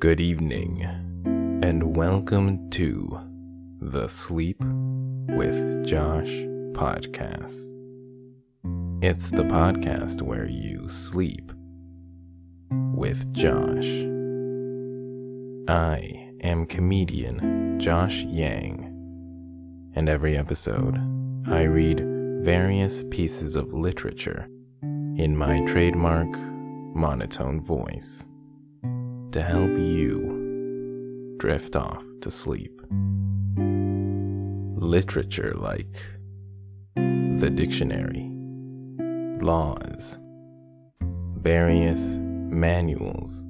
Good evening, and welcome to the Sleep with Josh podcast. It's the podcast where you sleep with Josh. I am comedian Josh Yang, and every episode I read various pieces of literature in my trademark monotone voice to help you drift off to sleep. Literature like the dictionary, laws, various manuals,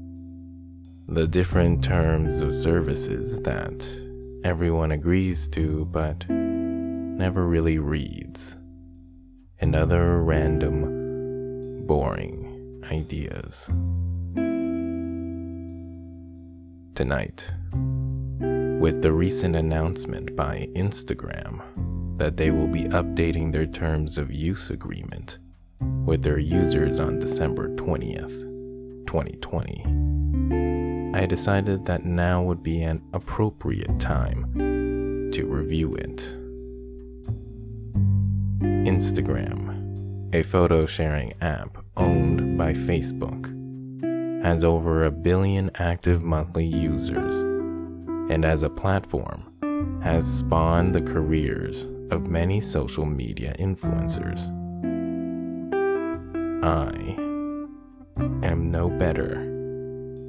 the different terms of services that everyone agrees to but never really reads, and other random, boring ideas tonight with the recent announcement by Instagram that they will be updating their terms of use agreement with their users on December 20th, 2020. I decided that now would be an appropriate time to review it. Instagram, a photo sharing app owned by Facebook has over a billion active monthly users, and as a platform, has spawned the careers of many social media influencers. I am no better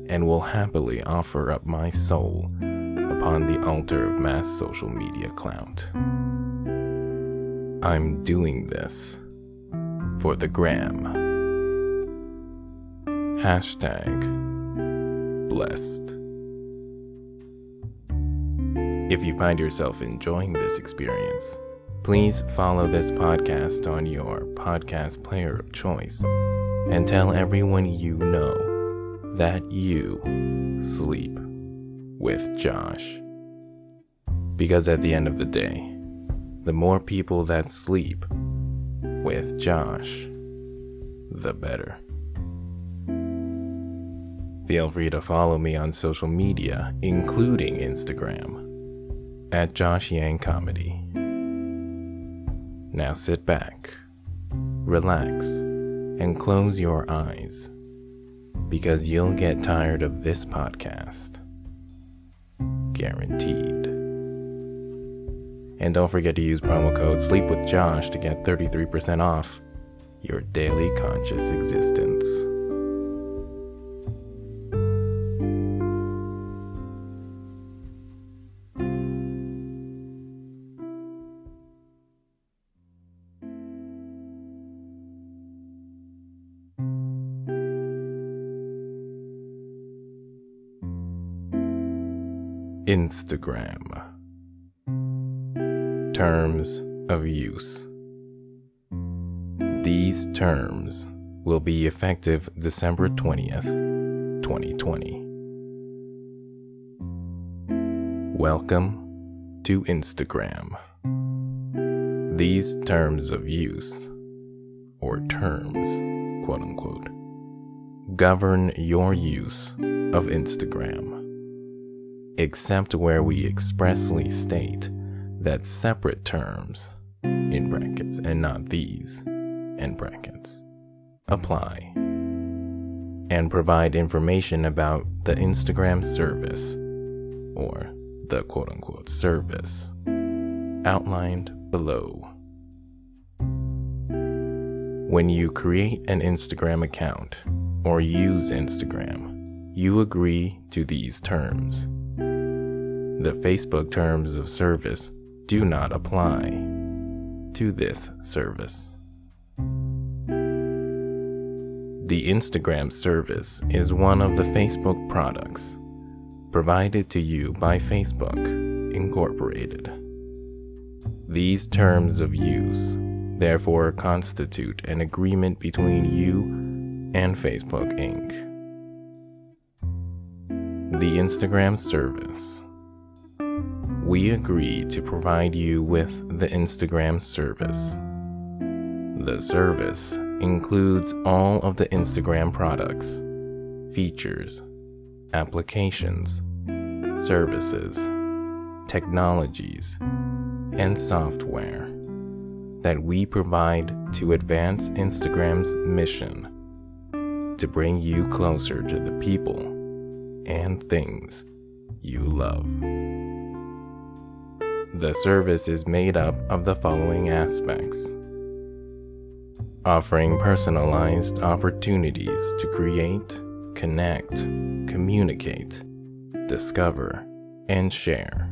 and will happily offer up my soul upon the altar of mass social media clout. I'm doing this for the gram. Hashtag blessed. If you find yourself enjoying this experience, please follow this podcast on your podcast player of choice and tell everyone you know that you sleep with Josh. Because at the end of the day, the more people that sleep with Josh, the better. Feel free to follow me on social media, including Instagram, at Josh Yang Comedy. Now sit back, relax, and close your eyes because you'll get tired of this podcast. Guaranteed. And don't forget to use promo code Sleep with Josh to get 33% off your daily conscious existence. Instagram. Terms of use. These terms will be effective December 20th, 2020. Welcome to Instagram. These terms of use, or terms, quote unquote, govern your use of Instagram except where we expressly state that separate terms, in brackets, and not these, in brackets, apply, and provide information about the Instagram service, or the quote unquote service, outlined below. When you create an Instagram account or use Instagram, you agree to these terms the Facebook terms of service do not apply to this service. The Instagram service is one of the Facebook products provided to you by Facebook Incorporated. These terms of use therefore constitute an agreement between you and Facebook Inc. The Instagram service we agree to provide you with the Instagram service. The service includes all of the Instagram products, features, applications, services, technologies, and software that we provide to advance Instagram's mission to bring you closer to the people and things you love. The service is made up of the following aspects offering personalized opportunities to create, connect, communicate, discover, and share.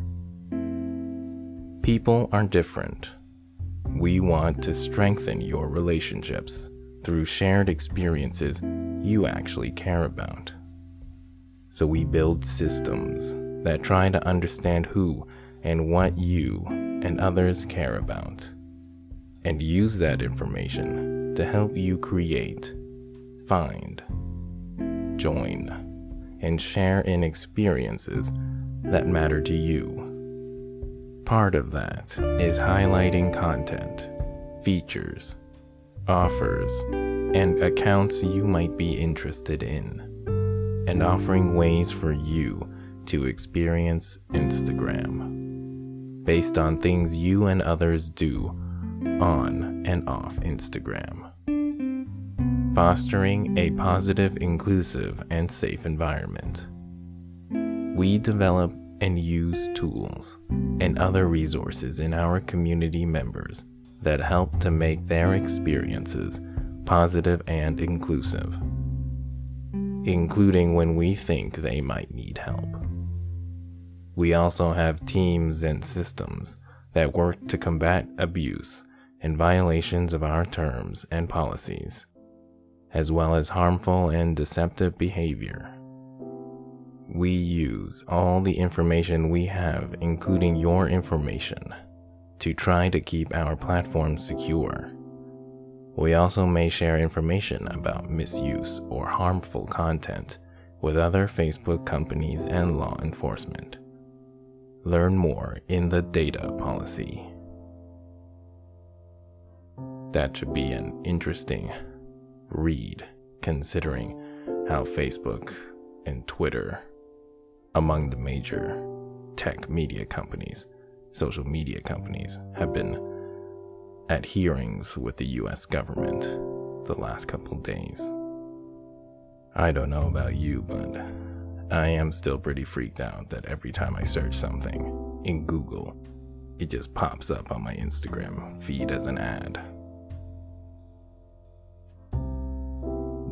People are different. We want to strengthen your relationships through shared experiences you actually care about. So we build systems that try to understand who and what you and others care about, and use that information to help you create, find, join, and share in experiences that matter to you. Part of that is highlighting content, features, offers, and accounts you might be interested in, and offering ways for you to experience Instagram based on things you and others do on and off Instagram. Fostering a positive, inclusive, and safe environment. We develop and use tools and other resources in our community members that help to make their experiences positive and inclusive, including when we think they might need help. We also have teams and systems that work to combat abuse and violations of our terms and policies, as well as harmful and deceptive behavior. We use all the information we have, including your information to try to keep our platform secure. We also may share information about misuse or harmful content with other Facebook companies and law enforcement. Learn more in the data policy. That should be an interesting read considering how Facebook and Twitter, among the major tech media companies, social media companies have been at hearings with the US government the last couple days. I don't know about you, but I am still pretty freaked out that every time I search something in Google, it just pops up on my Instagram feed as an ad.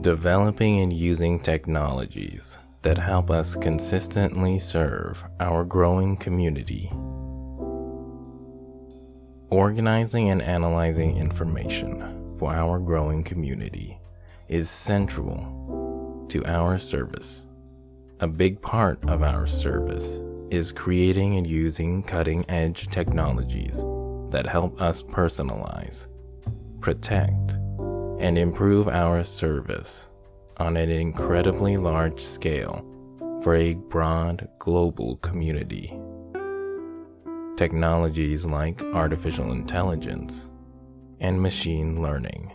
Developing and using technologies that help us consistently serve our growing community Organizing and analyzing information for our growing community is central to our service. A big part of our service is creating and using cutting edge technologies that help us personalize, protect, and improve our service on an incredibly large scale for a broad global community. Technologies like artificial intelligence and machine learning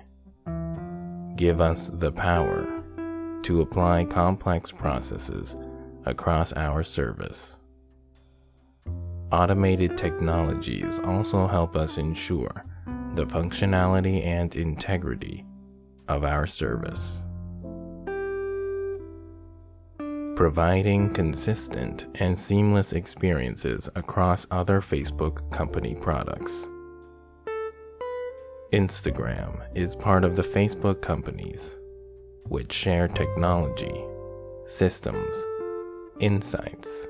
give us the power to apply complex processes across our service. Automated technologies also help us ensure the functionality and integrity of our service. providing consistent and seamless experiences across other Facebook company products. Instagram is part of the Facebook companies, which share technology, systems, insights,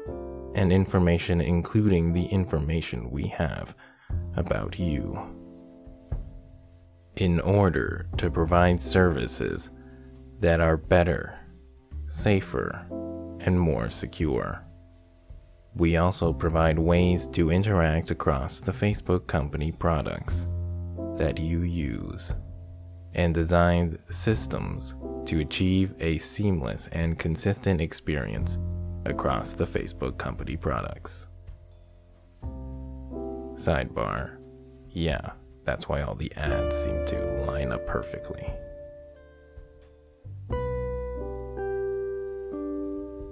and information, including the information we have about you. In order to provide services that are better, safer, and more secure. We also provide ways to interact across the Facebook company products that you use and designed systems to achieve a seamless and consistent experience across the Facebook company products. Sidebar Yeah, that's why all the ads seem to line up perfectly.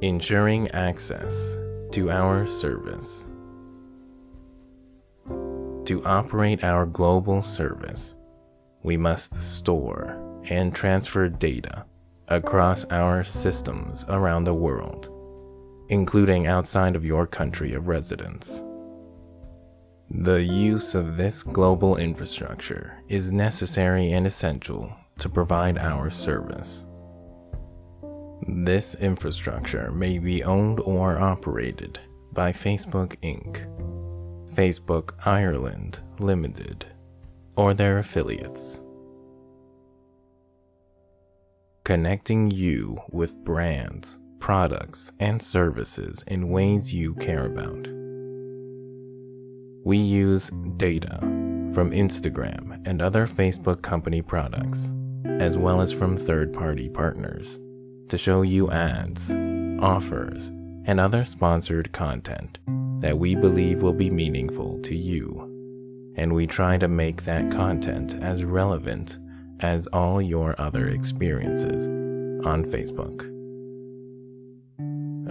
ensuring access to our service. To operate our global service, we must store and transfer data across our systems around the world, including outside of your country of residence. The use of this global infrastructure is necessary and essential to provide our service. This infrastructure may be owned or operated by Facebook Inc., Facebook Ireland Limited, or their affiliates. Connecting you with brands, products, and services in ways you care about. We use data from Instagram and other Facebook company products, as well as from third party partners to show you ads, offers, and other sponsored content that we believe will be meaningful to you. And we try to make that content as relevant as all your other experiences on Facebook.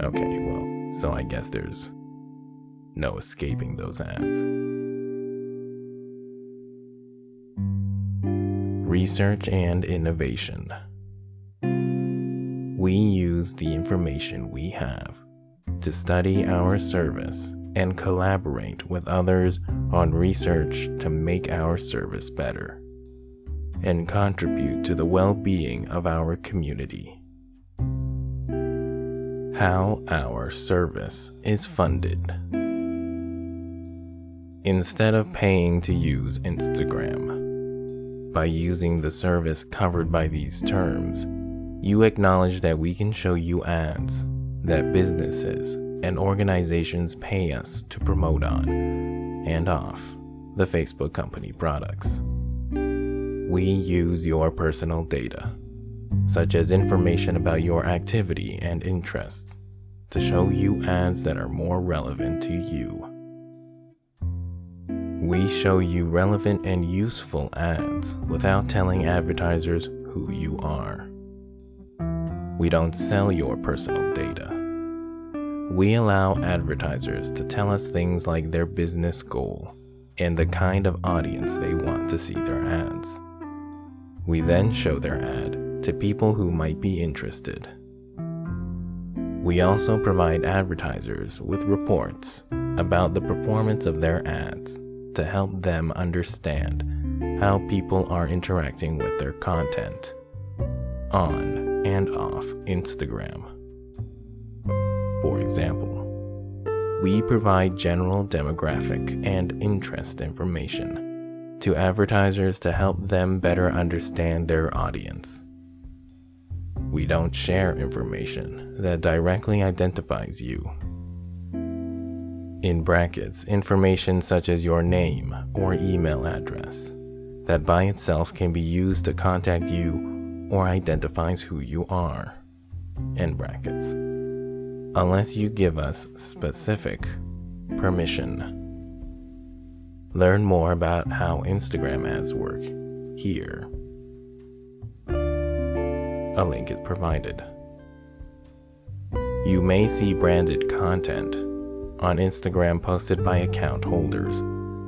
Okay, well, so I guess there's no escaping those ads. Research and innovation we use the information we have to study our service and collaborate with others on research to make our service better and contribute to the well being of our community. How our service is funded. Instead of paying to use Instagram, by using the service covered by these terms, you acknowledge that we can show you ads that businesses and organizations pay us to promote on and off the Facebook company products. We use your personal data, such as information about your activity and interests, to show you ads that are more relevant to you. We show you relevant and useful ads without telling advertisers who you are. We don't sell your personal data. We allow advertisers to tell us things like their business goal and the kind of audience they want to see their ads. We then show their ad to people who might be interested. We also provide advertisers with reports about the performance of their ads to help them understand how people are interacting with their content on and off Instagram. For example, we provide general demographic and interest information to advertisers to help them better understand their audience. We don't share information that directly identifies you. In brackets, information such as your name or email address that by itself can be used to contact you or identifies who you are. End brackets. Unless you give us specific permission. Learn more about how Instagram ads work here. A link is provided. You may see branded content on Instagram posted by account holders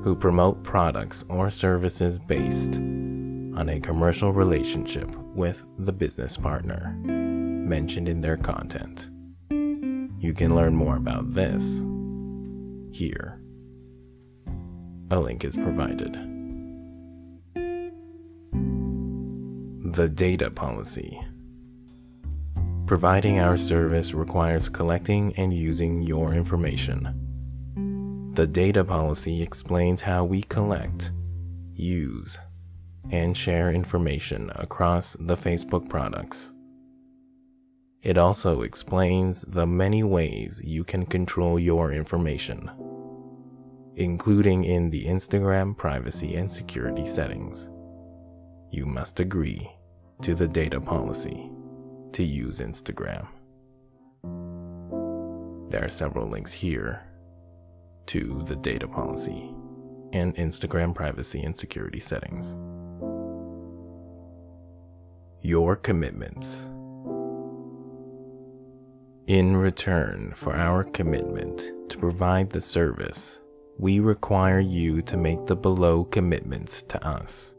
who promote products or services based on a commercial relationship with the business partner mentioned in their content. You can learn more about this here. A link is provided. The Data Policy Providing our service requires collecting and using your information. The data policy explains how we collect, use, and share information across the Facebook products. It also explains the many ways you can control your information, including in the Instagram privacy and security settings. You must agree to the data policy to use Instagram. There are several links here to the data policy and Instagram privacy and security settings your commitments. In return for our commitment to provide the service, we require you to make the below commitments to us.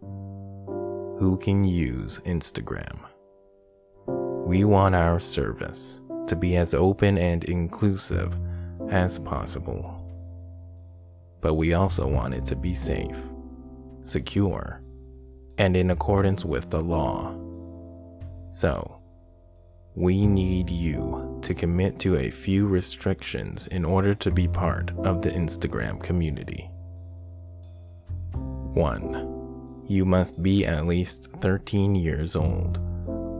Who can use Instagram? We want our service to be as open and inclusive as possible. But we also want it to be safe, secure, and in accordance with the law. So, we need you to commit to a few restrictions in order to be part of the Instagram community. 1. You must be at least 13 years old,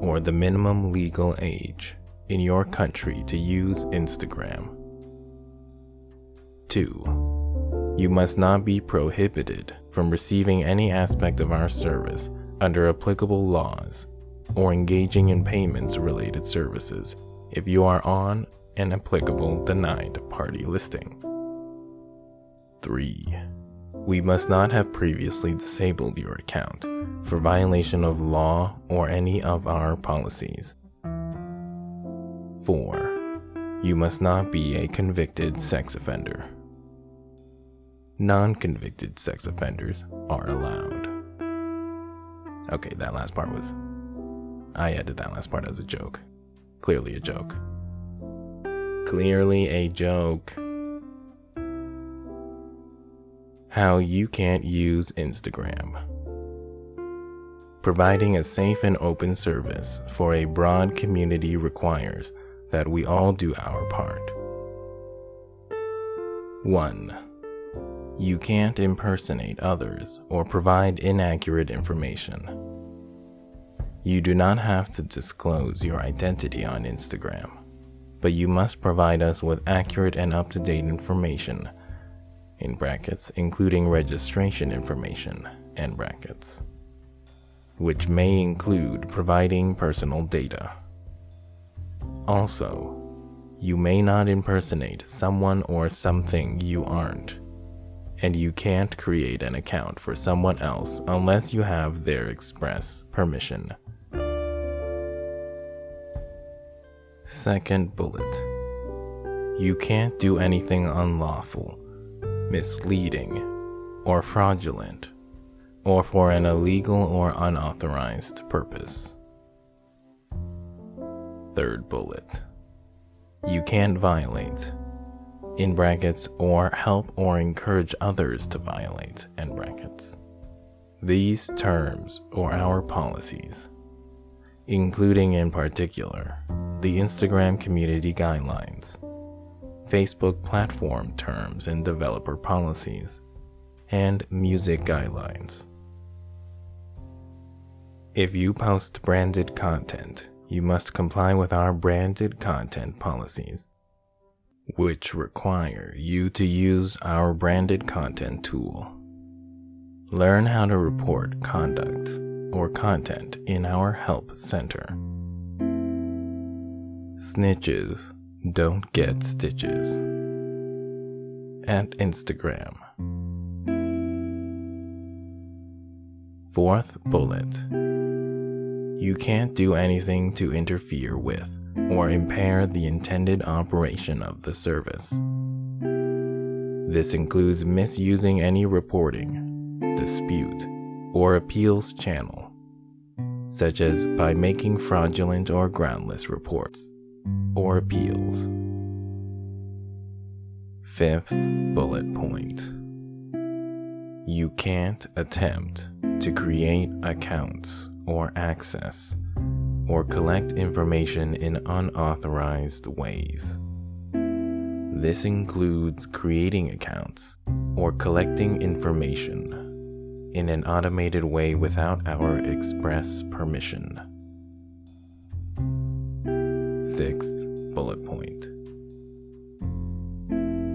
or the minimum legal age in your country to use Instagram. 2. You must not be prohibited from receiving any aspect of our service under applicable laws or engaging in payments related services if you are on an applicable denied party listing. 3. We must not have previously disabled your account for violation of law or any of our policies. 4. You must not be a convicted sex offender. Non convicted sex offenders are allowed. Okay, that last part was I added that last part as a joke. Clearly a joke. Clearly a joke. How you can't use Instagram. Providing a safe and open service for a broad community requires that we all do our part. 1. You can't impersonate others or provide inaccurate information. You do not have to disclose your identity on Instagram, but you must provide us with accurate and up to date information, in brackets, including registration information, and brackets, which may include providing personal data. Also, you may not impersonate someone or something you aren't, and you can't create an account for someone else unless you have their express permission. Second bullet. You can't do anything unlawful, misleading, or fraudulent, or for an illegal or unauthorized purpose. Third bullet. You can't violate, in brackets, or help or encourage others to violate, in brackets. These terms or our policies, including in particular the Instagram community guidelines, Facebook platform terms and developer policies, and music guidelines. If you post branded content, you must comply with our branded content policies, which require you to use our branded content tool. Learn how to report conduct or content in our help center. Snitches don't get stitches. At Instagram. Fourth bullet. You can't do anything to interfere with or impair the intended operation of the service. This includes misusing any reporting, dispute, or appeals channel, such as by making fraudulent or groundless reports or appeals. Fifth bullet point You can't attempt to create accounts or access or collect information in unauthorized ways. This includes creating accounts or collecting information in an automated way without our express permission. Sixth bullet point.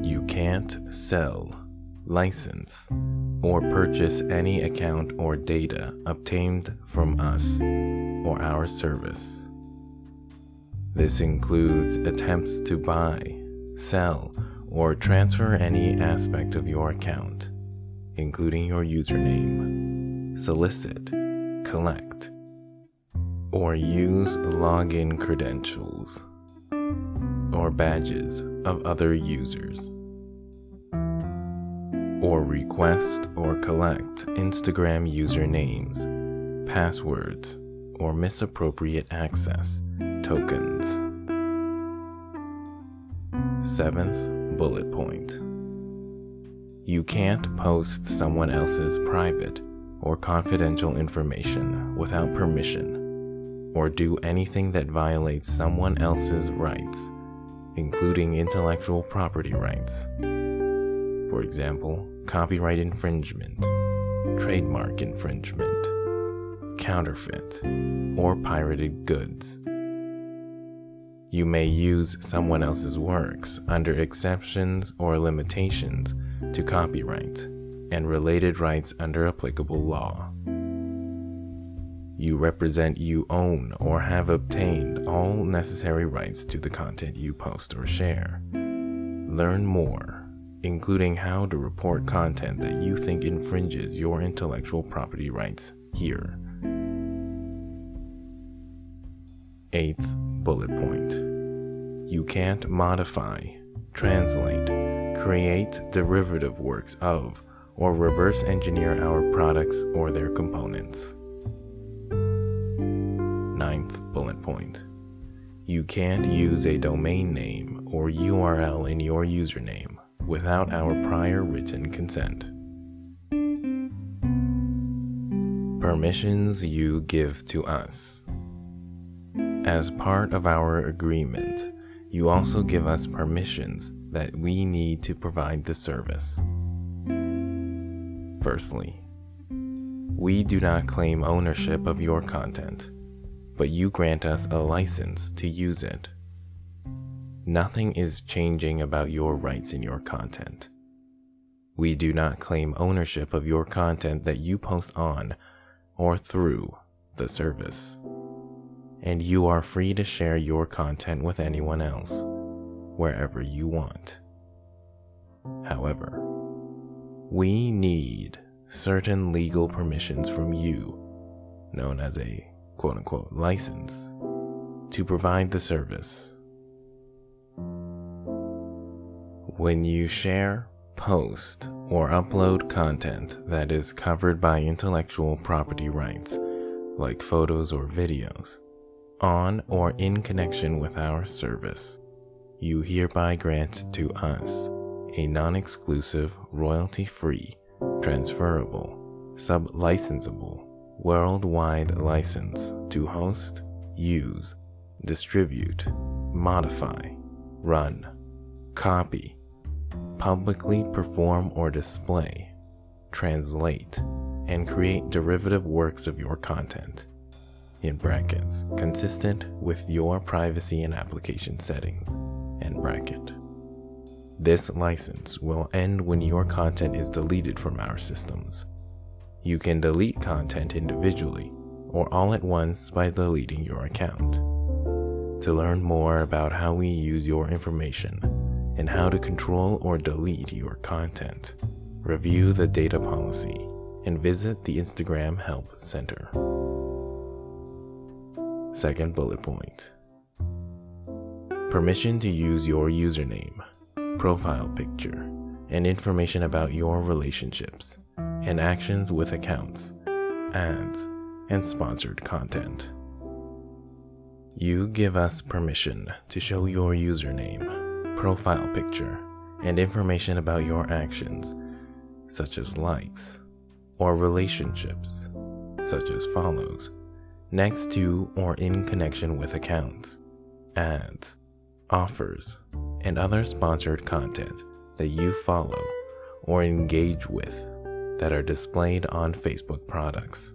You can't sell, license, or purchase any account or data obtained from us or our service. This includes attempts to buy, sell, or transfer any aspect of your account, including your username, solicit, collect, or use login credentials or badges of other users, or request or collect Instagram usernames, passwords, or misappropriate access tokens. Seventh bullet point. You can't post someone else's private or confidential information without permission, or do anything that violates someone else's rights, including intellectual property rights. For example, copyright infringement, trademark infringement, counterfeit, or pirated goods. You may use someone else's works under exceptions or limitations to copyright and related rights under applicable law. You represent, you own, or have obtained all necessary rights to the content you post or share. Learn more, including how to report content that you think infringes your intellectual property rights here. Eighth bullet point You can't modify, translate, create derivative works of, or reverse engineer our products or their components. Ninth bullet point You can't use a domain name or URL in your username without our prior written consent. Permissions you give to us. As part of our agreement, you also give us permissions that we need to provide the service. Firstly, we do not claim ownership of your content, but you grant us a license to use it. Nothing is changing about your rights in your content. We do not claim ownership of your content that you post on or through the service. And you are free to share your content with anyone else, wherever you want. However, we need certain legal permissions from you, known as a quote unquote license, to provide the service. When you share, post, or upload content that is covered by intellectual property rights, like photos or videos, on or in connection with our service, you hereby grant to us a non exclusive, royalty free, transferable, sub licensable, worldwide license to host, use, distribute, modify, run, copy, publicly perform or display, translate, and create derivative works of your content. In brackets, consistent with your privacy and application settings, bracket. This license will end when your content is deleted from our systems. You can delete content individually or all at once by deleting your account. To learn more about how we use your information and how to control or delete your content, review the data policy and visit the Instagram Help Center. Second bullet point Permission to use your username profile picture, and information about your relationships and actions with accounts, ads, and sponsored content. You give us permission to show your username, profile picture, and information about your actions, such as likes, or relationships, such as follows, next to or in connection with accounts, ads, offers, and other sponsored content that you follow or engage with that are displayed on Facebook products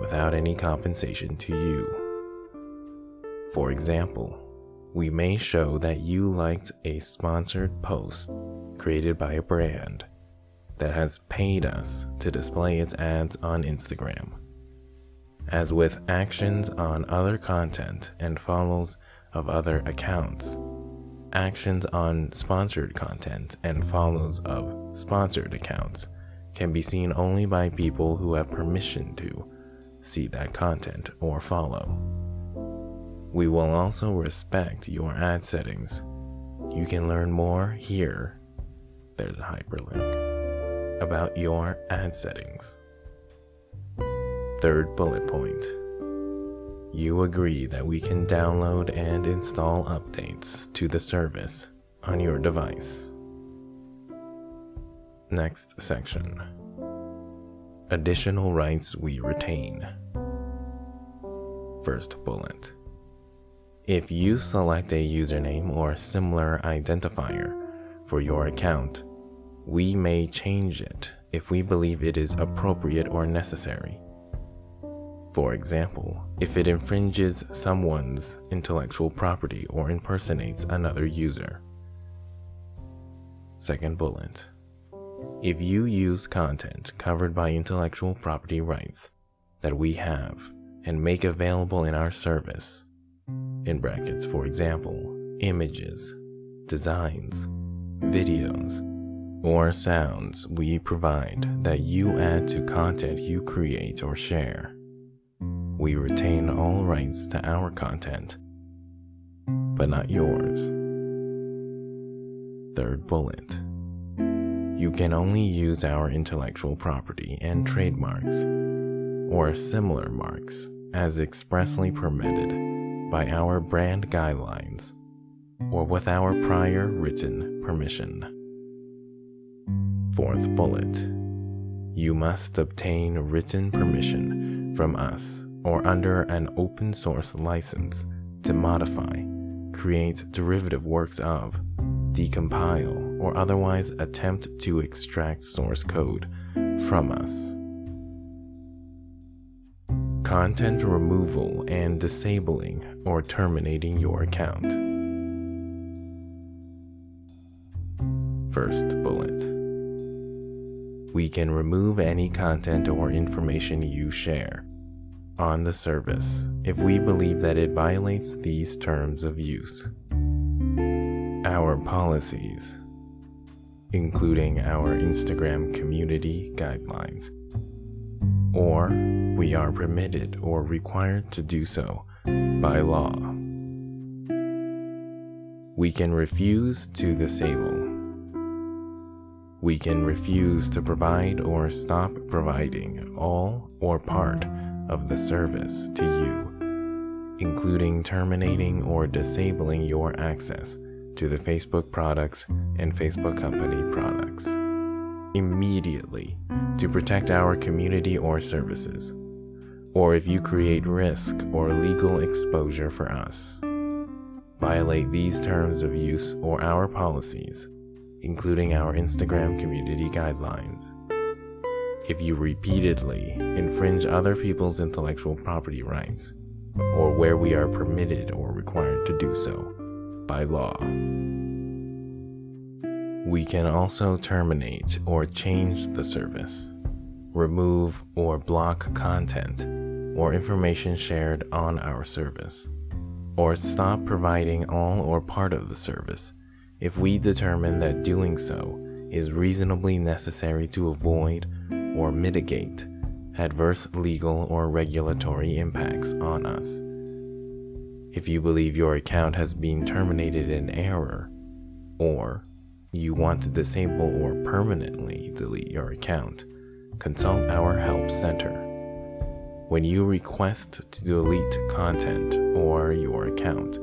without any compensation to you. For example, we may show that you liked a sponsored post created by a brand that has paid us to display its ads on Instagram. As with actions on other content and follows of other accounts, actions on sponsored content and follows of sponsored accounts can be seen only by people who have permission to see that content or follow. We will also respect your ad settings You can learn more here. There's a hyperlink about your ad settings. Third bullet point. You agree that we can download and install updates to the service on your device. Next section. Additional rights we retain. First bullet. If you select a username or similar identifier for your account, we may change it if we believe it is appropriate or necessary. For example, if it infringes someone's intellectual property or impersonates another user. Second bullet. If you use content covered by intellectual property rights that we have and make available in our service, in brackets, for example, images, designs, videos, or sounds we provide that you add to content you create or share. We retain all rights to our content, but not yours. Third bullet. You can only use our intellectual property and trademarks or similar marks as expressly permitted by our brand guidelines or with our prior written permission. Fourth bullet. You must obtain written permission from us or under an open source license to modify, create derivative works of, decompile, or otherwise attempt to extract source code from us content removal and disabling or terminating your account. First bullet. We can remove any content or information you share on the service if we believe that it violates these terms of use. Our policies, including our Instagram community guidelines, or we are permitted or required to do so by law. We can refuse to disable. We can refuse to provide or stop providing all or part of the service to you, including terminating or disabling your access to the Facebook products and Facebook company products immediately to protect our community or services, or if you create risk or legal exposure for us. Violate these terms of use or our policies, including our Instagram community guidelines. If you repeatedly infringe other people's intellectual property rights, or where we are permitted or required to do so by law. We can also terminate or change the service, remove or block content or information shared on our service, or stop providing all or part of the service if we determine that doing so is reasonably necessary to avoid or mitigate adverse legal or regulatory impacts on us. If you believe your account has been terminated in error, or you want to disable or permanently delete your account, consult our Help Center. When you request to delete content or your account,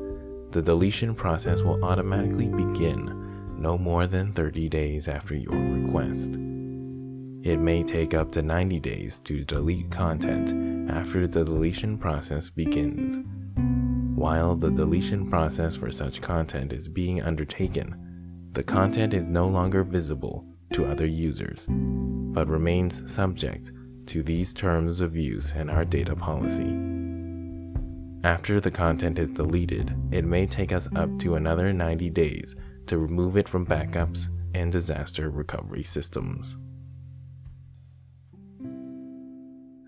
the deletion process will automatically begin no more than 30 days after your request. It may take up to 90 days to delete content after the deletion process begins. While the deletion process for such content is being undertaken, the content is no longer visible to other users, but remains subject to these terms of use and our data policy. After the content is deleted, it may take us up to another 90 days to remove it from backups and disaster recovery systems.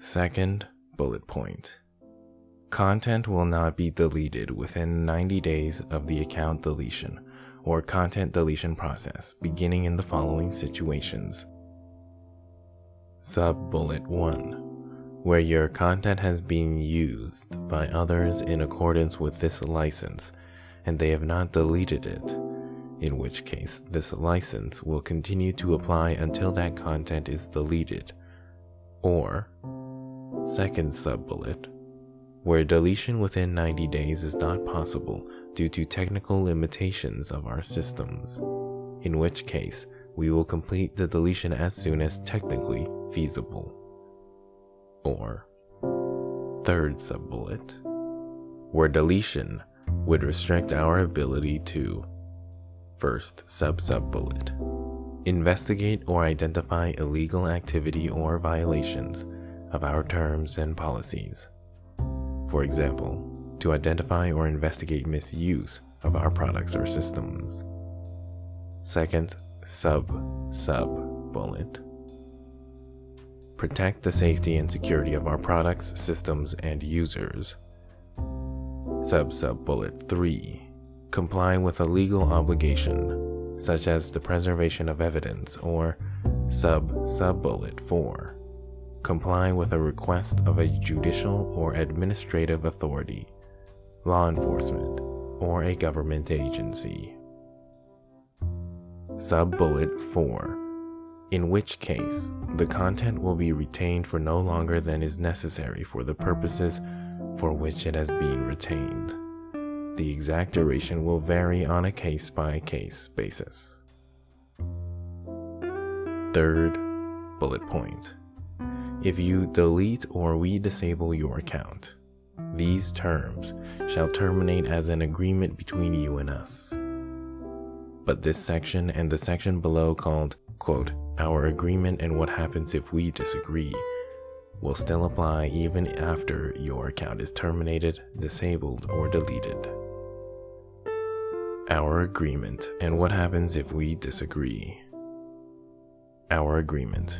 Second bullet point Content will not be deleted within 90 days of the account deletion or content deletion process beginning in the following situations. Sub bullet 1 where your content has been used by others in accordance with this license and they have not deleted it, in which case this license will continue to apply until that content is deleted. Or, second sub-bullet, where deletion within 90 days is not possible due to technical limitations of our systems, in which case we will complete the deletion as soon as technically feasible. Or, third sub-bullet, where deletion would restrict our ability to First sub sub bullet investigate or identify illegal activity or violations of our terms and policies. For example, to identify or investigate misuse of our products or systems. Second, sub sub bullet. Protect the safety and security of our products, systems, and users. Sub sub bullet 3 comply with a legal obligation, such as the preservation of evidence, or sub sub bullet 4. Comply with a request of a judicial or administrative authority, law enforcement, or a government agency. Sub bullet 4. In which case, the content will be retained for no longer than is necessary for the purposes for which it has been retained. The exact duration will vary on a case by case basis. Third bullet point. If you delete or we disable your account, these terms shall terminate as an agreement between you and us. But this section and the section below called, quote, our agreement and what happens if we disagree will still apply even after your account is terminated, disabled, or deleted our agreement, and what happens if we disagree. Our agreement.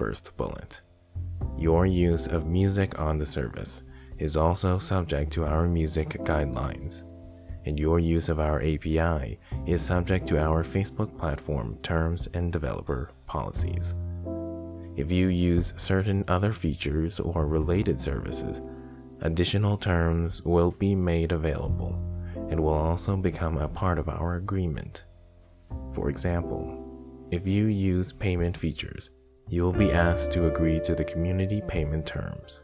First bullet. Your use of music on the service is also subject to our music guidelines, and your use of our API is subject to our Facebook platform terms and developer policies. If you use certain other features or related services, Additional terms will be made available and will also become a part of our agreement. For example, if you use payment features, you will be asked to agree to the community payment terms.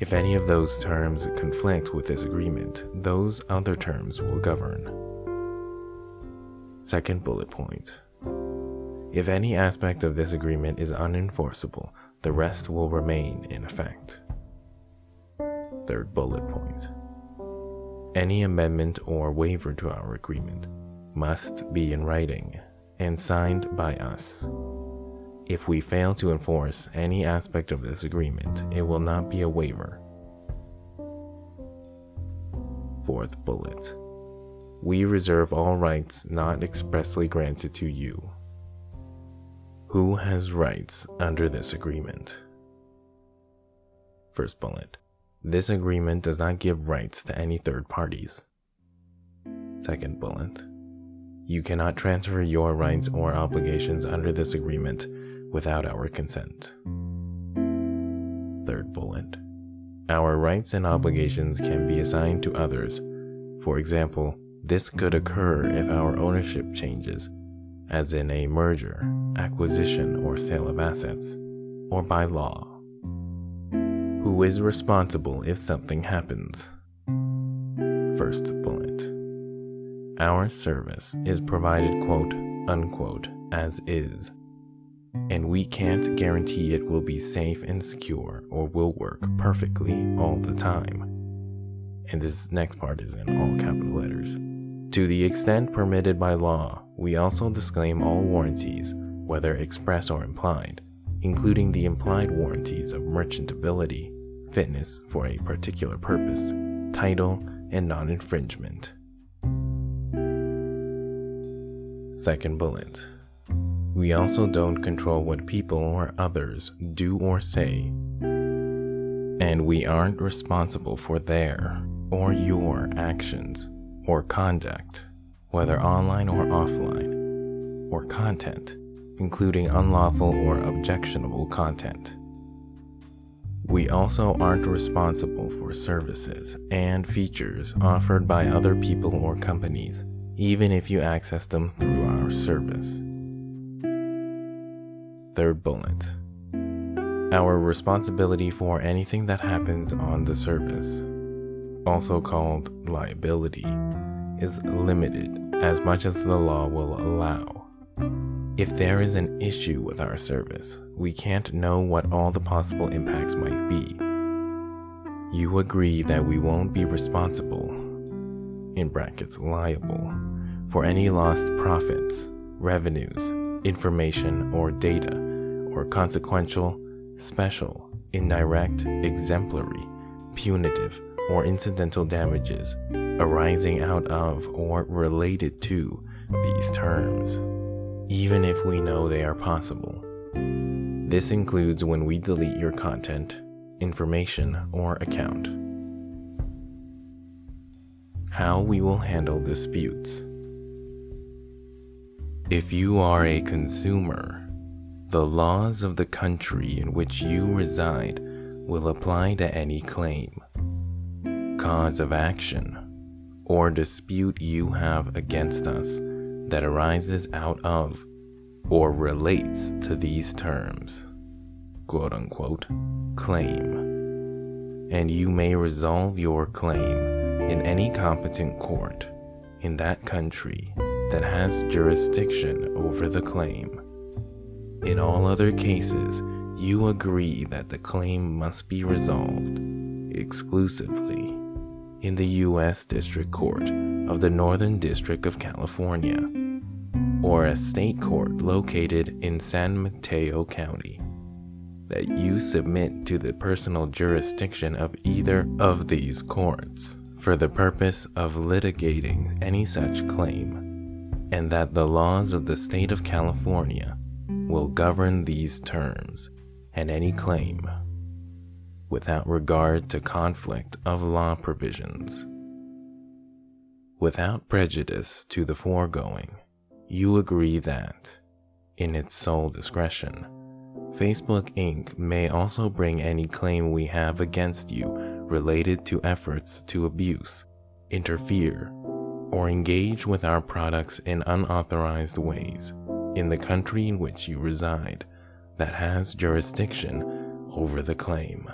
If any of those terms conflict with this agreement, those other terms will govern. Second bullet point. If any aspect of this agreement is unenforceable, the rest will remain in effect. Third bullet point. Any amendment or waiver to our agreement must be in writing and signed by us. If we fail to enforce any aspect of this agreement, it will not be a waiver. Fourth bullet. We reserve all rights not expressly granted to you. Who has rights under this agreement? First bullet. This agreement does not give rights to any third parties. Second bullet. You cannot transfer your rights or obligations under this agreement without our consent. Third bullet. Our rights and obligations can be assigned to others. For example, this could occur if our ownership changes, as in a merger, acquisition, or sale of assets, or by law who is responsible if something happens. First bullet. Our service is provided quote unquote as is, and we can't guarantee it will be safe and secure or will work perfectly all the time. And this next part is in all capital letters. To the extent permitted by law, we also disclaim all warranties, whether express or implied, including the implied warranties of merchantability, fitness for a particular purpose, title, and non infringement. Second bullet. We also don't control what people or others do or say, and we aren't responsible for their or your actions or conduct, whether online or offline, or content, including unlawful or objectionable content. We also aren't responsible for services and features offered by other people or companies, even if you access them through our service. Third bullet. Our responsibility for anything that happens on the service, also called liability, is limited as much as the law will allow. If there is an issue with our service, we can't know what all the possible impacts might be. You agree that we won't be responsible, in brackets liable, for any lost profits, revenues, information, or data, or consequential, special, indirect, exemplary, punitive, or incidental damages arising out of or related to these terms even if we know they are possible. This includes when we delete your content, information, or account. How we will handle disputes. If you are a consumer, the laws of the country in which you reside will apply to any claim, cause of action, or dispute you have against us that arises out of or relates to these terms, quote unquote, claim. And you may resolve your claim in any competent court in that country that has jurisdiction over the claim. In all other cases, you agree that the claim must be resolved exclusively in the U.S. District Court of the Northern District of California, or a state court located in San Mateo County, that you submit to the personal jurisdiction of either of these courts for the purpose of litigating any such claim, and that the laws of the state of California will govern these terms and any claim without regard to conflict of law provisions. Without prejudice to the foregoing, you agree that, in its sole discretion, Facebook Inc. may also bring any claim we have against you related to efforts to abuse, interfere, or engage with our products in unauthorized ways in the country in which you reside that has jurisdiction over the claim.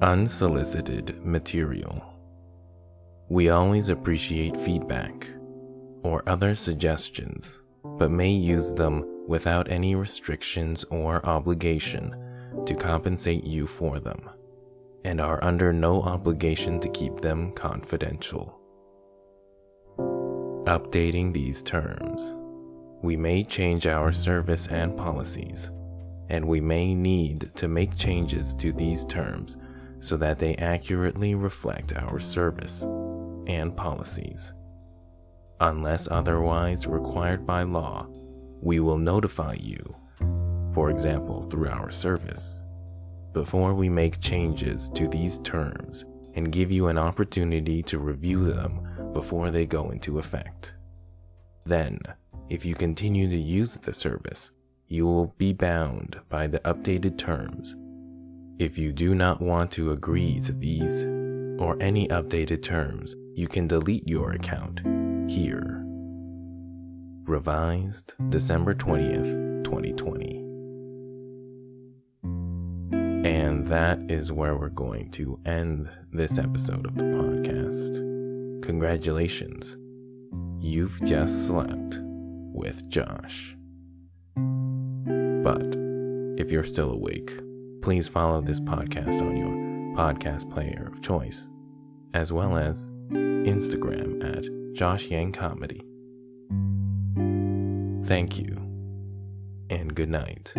Unsolicited material. We always appreciate feedback or other suggestions, but may use them without any restrictions or obligation to compensate you for them, and are under no obligation to keep them confidential. Updating these terms. We may change our service and policies, and we may need to make changes to these terms so that they accurately reflect our service and policies. Unless otherwise required by law, we will notify you, for example, through our service, before we make changes to these terms and give you an opportunity to review them before they go into effect. Then, if you continue to use the service, you will be bound by the updated terms. If you do not want to agree to these or any updated terms, you can delete your account here. Revised December 20th, 2020. And that is where we're going to end this episode of the podcast. Congratulations. You've just slept with Josh. But if you're still awake, please follow this podcast on your podcast player of choice, as well as Instagram at Josh Yang Comedy. Thank you, and good night.